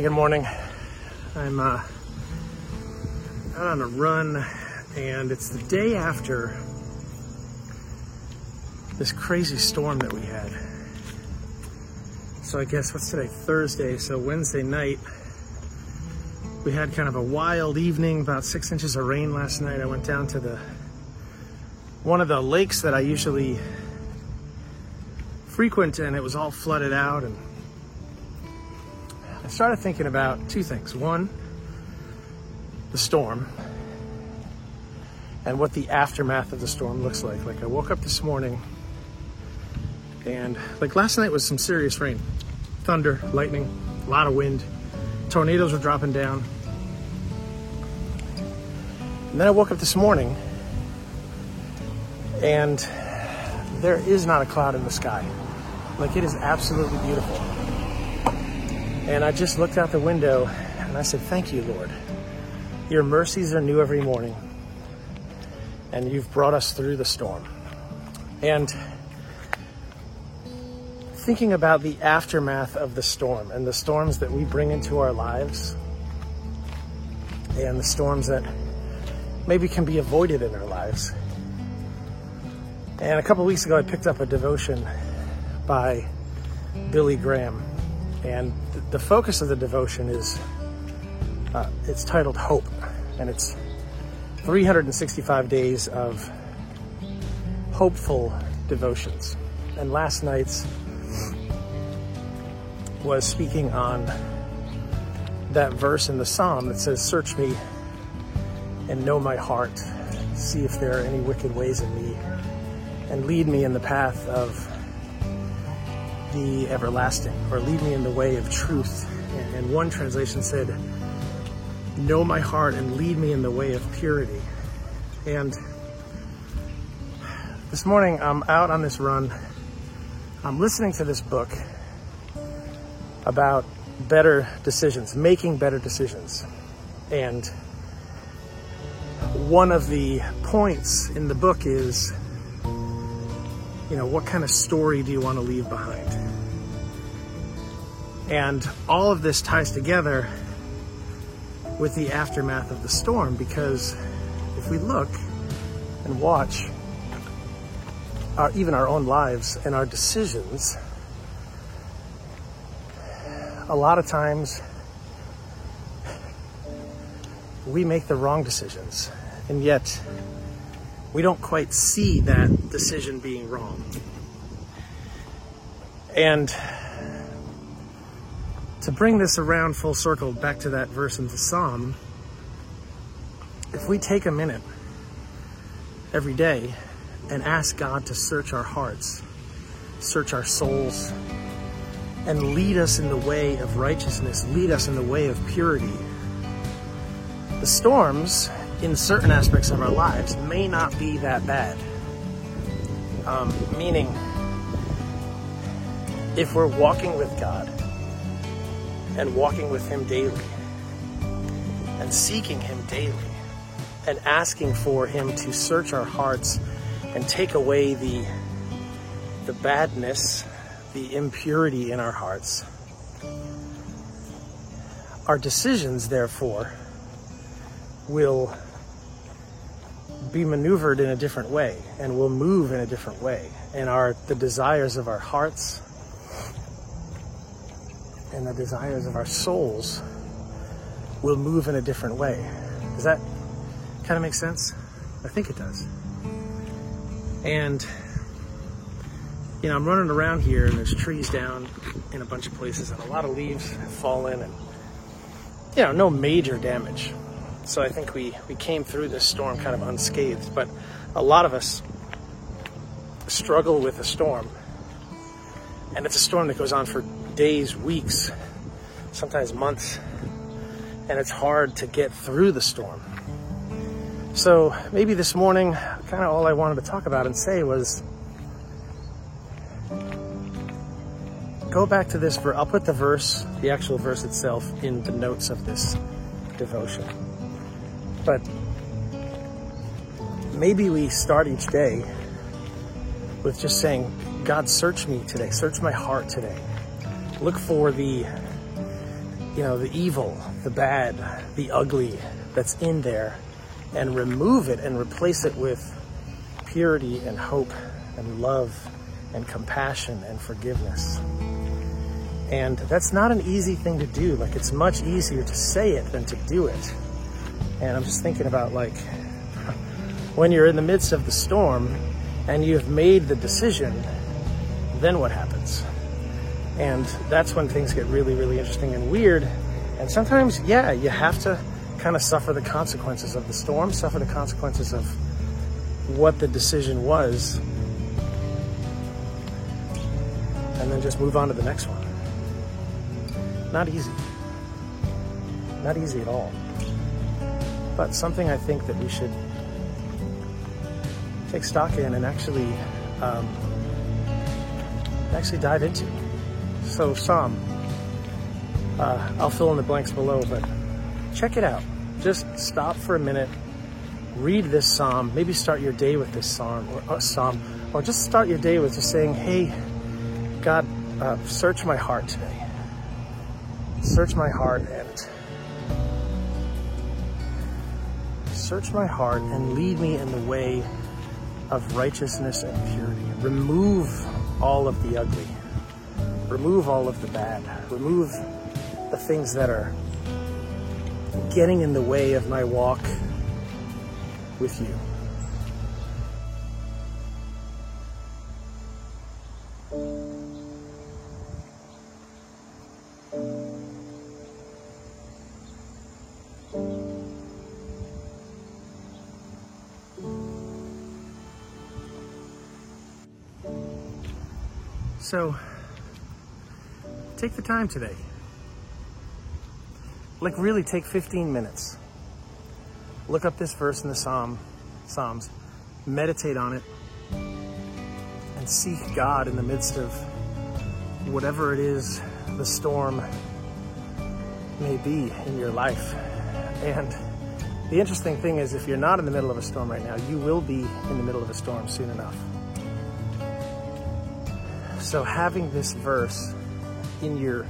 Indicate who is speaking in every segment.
Speaker 1: Hey, good morning. I'm uh, out on a run, and it's the day after this crazy storm that we had. So I guess what's today? Thursday. So Wednesday night, we had kind of a wild evening, about six inches of rain last night. I went down to the one of the lakes that I usually frequent, and it was all flooded out and started thinking about two things. One, the storm and what the aftermath of the storm looks like. Like I woke up this morning and like last night was some serious rain. Thunder, lightning, a lot of wind. Tornadoes were dropping down. And then I woke up this morning and there is not a cloud in the sky. Like it is absolutely beautiful. And I just looked out the window and I said, Thank you, Lord. Your mercies are new every morning. And you've brought us through the storm. And thinking about the aftermath of the storm and the storms that we bring into our lives and the storms that maybe can be avoided in our lives. And a couple weeks ago, I picked up a devotion by Billy Graham and the focus of the devotion is uh, it's titled Hope, and it's 365 days of hopeful devotions. And last night's was speaking on that verse in the psalm that says, Search me and know my heart, see if there are any wicked ways in me, and lead me in the path of the everlasting, or lead me in the way of truth. And one translation said, Know my heart and lead me in the way of purity. And this morning I'm out on this run. I'm listening to this book about better decisions, making better decisions. And one of the points in the book is you know, what kind of story do you want to leave behind? And all of this ties together with the aftermath of the storm because if we look and watch our, even our own lives and our decisions, a lot of times we make the wrong decisions. And yet, we don't quite see that decision being wrong. And to bring this around full circle back to that verse in the Psalm, if we take a minute every day and ask God to search our hearts, search our souls, and lead us in the way of righteousness, lead us in the way of purity, the storms in certain aspects of our lives may not be that bad. Um, meaning, if we're walking with God and walking with Him daily and seeking Him daily and asking for Him to search our hearts and take away the, the badness, the impurity in our hearts, our decisions, therefore, will be maneuvered in a different way and will move in a different way. And our the desires of our hearts and the desires of our souls will move in a different way. Does that kind of make sense? I think it does. And you know, I'm running around here and there's trees down in a bunch of places and a lot of leaves have fallen and you know, no major damage. So I think we, we came through this storm kind of unscathed, but a lot of us struggle with a storm. And it's a storm that goes on for days, weeks, sometimes months, and it's hard to get through the storm. So maybe this morning, kind of all I wanted to talk about and say was go back to this verse. I'll put the verse, the actual verse itself, in the notes of this devotion. But maybe we start each day with just saying, God, search me today, search my heart today. Look for the you know, the evil, the bad, the ugly that's in there and remove it and replace it with purity and hope and love and compassion and forgiveness. And that's not an easy thing to do. Like, it's much easier to say it than to do it. And I'm just thinking about, like, when you're in the midst of the storm and you've made the decision, then what happens? And that's when things get really, really interesting and weird. And sometimes, yeah, you have to kind of suffer the consequences of the storm, suffer the consequences of what the decision was, and then just move on to the next one. Not easy. Not easy at all. But something I think that we should take stock in and actually um, actually dive into. So Psalm, uh, I'll fill in the blanks below, but check it out. Just stop for a minute, read this psalm. Maybe start your day with this psalm or uh, psalm, or just start your day with just saying, "Hey, God, uh, search my heart today. Search my heart and search my heart and lead me in the way of righteousness and purity. Remove all of the ugly. Remove all of the bad. Remove the things that are getting in the way of my walk with you. So, take the time today. Like, really take 15 minutes. Look up this verse in the Psalm, Psalms, meditate on it, and seek God in the midst of whatever it is the storm may be in your life. And the interesting thing is, if you're not in the middle of a storm right now, you will be in the middle of a storm soon enough. So having this verse in your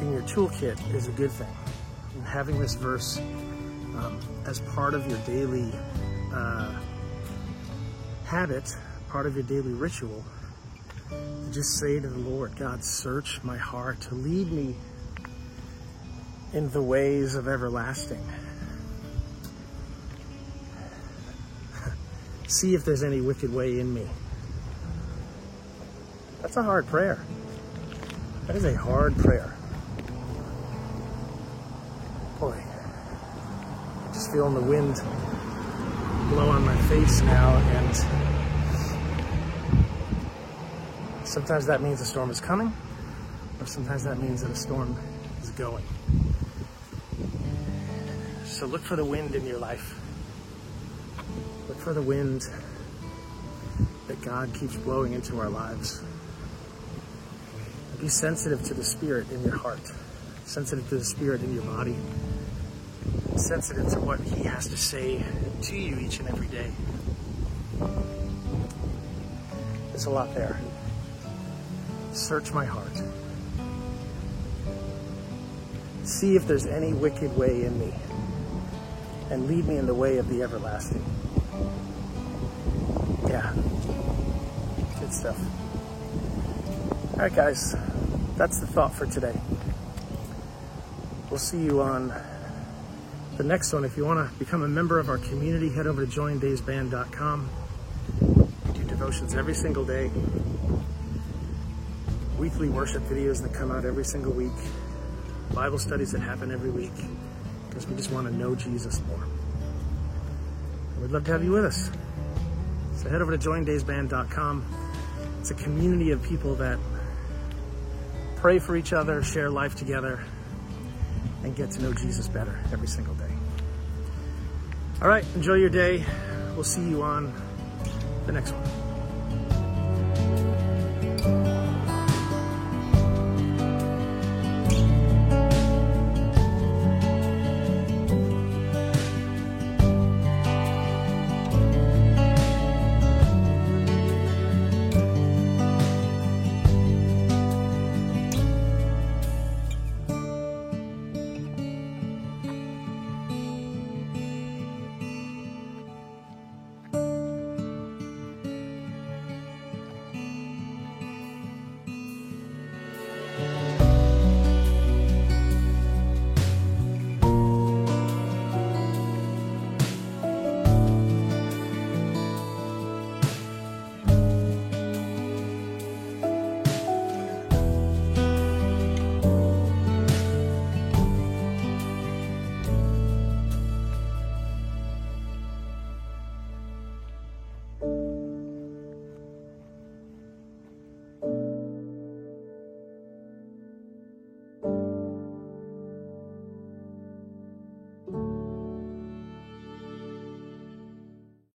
Speaker 1: in your toolkit is a good thing. And having this verse um, as part of your daily uh, habit, part of your daily ritual, to just say to the Lord, God, search my heart to lead me in the ways of everlasting. See if there's any wicked way in me. That's a hard prayer. That is a hard prayer. Boy, just feeling the wind blow on my face now, and sometimes that means a storm is coming, or sometimes that means that a storm is going. So look for the wind in your life. Look for the wind that God keeps blowing into our lives. Be sensitive to the Spirit in your heart, sensitive to the Spirit in your body, sensitive to what He has to say to you each and every day. There's a lot there. Search my heart. See if there's any wicked way in me, and lead me in the way of the everlasting. Yeah. Good stuff. All right, guys, that's the thought for today. We'll see you on the next one. If you want to become a member of our community, head over to joindavesband.com. We do devotions every single day, weekly worship videos that come out every single week, Bible studies that happen every week, because we just want to know Jesus more. we'd love to have you with us. So head over to joindavesband.com. It's a community of people that pray for each other, share life together, and get to know Jesus better every single day. All right, enjoy your day. We'll see you on the next one.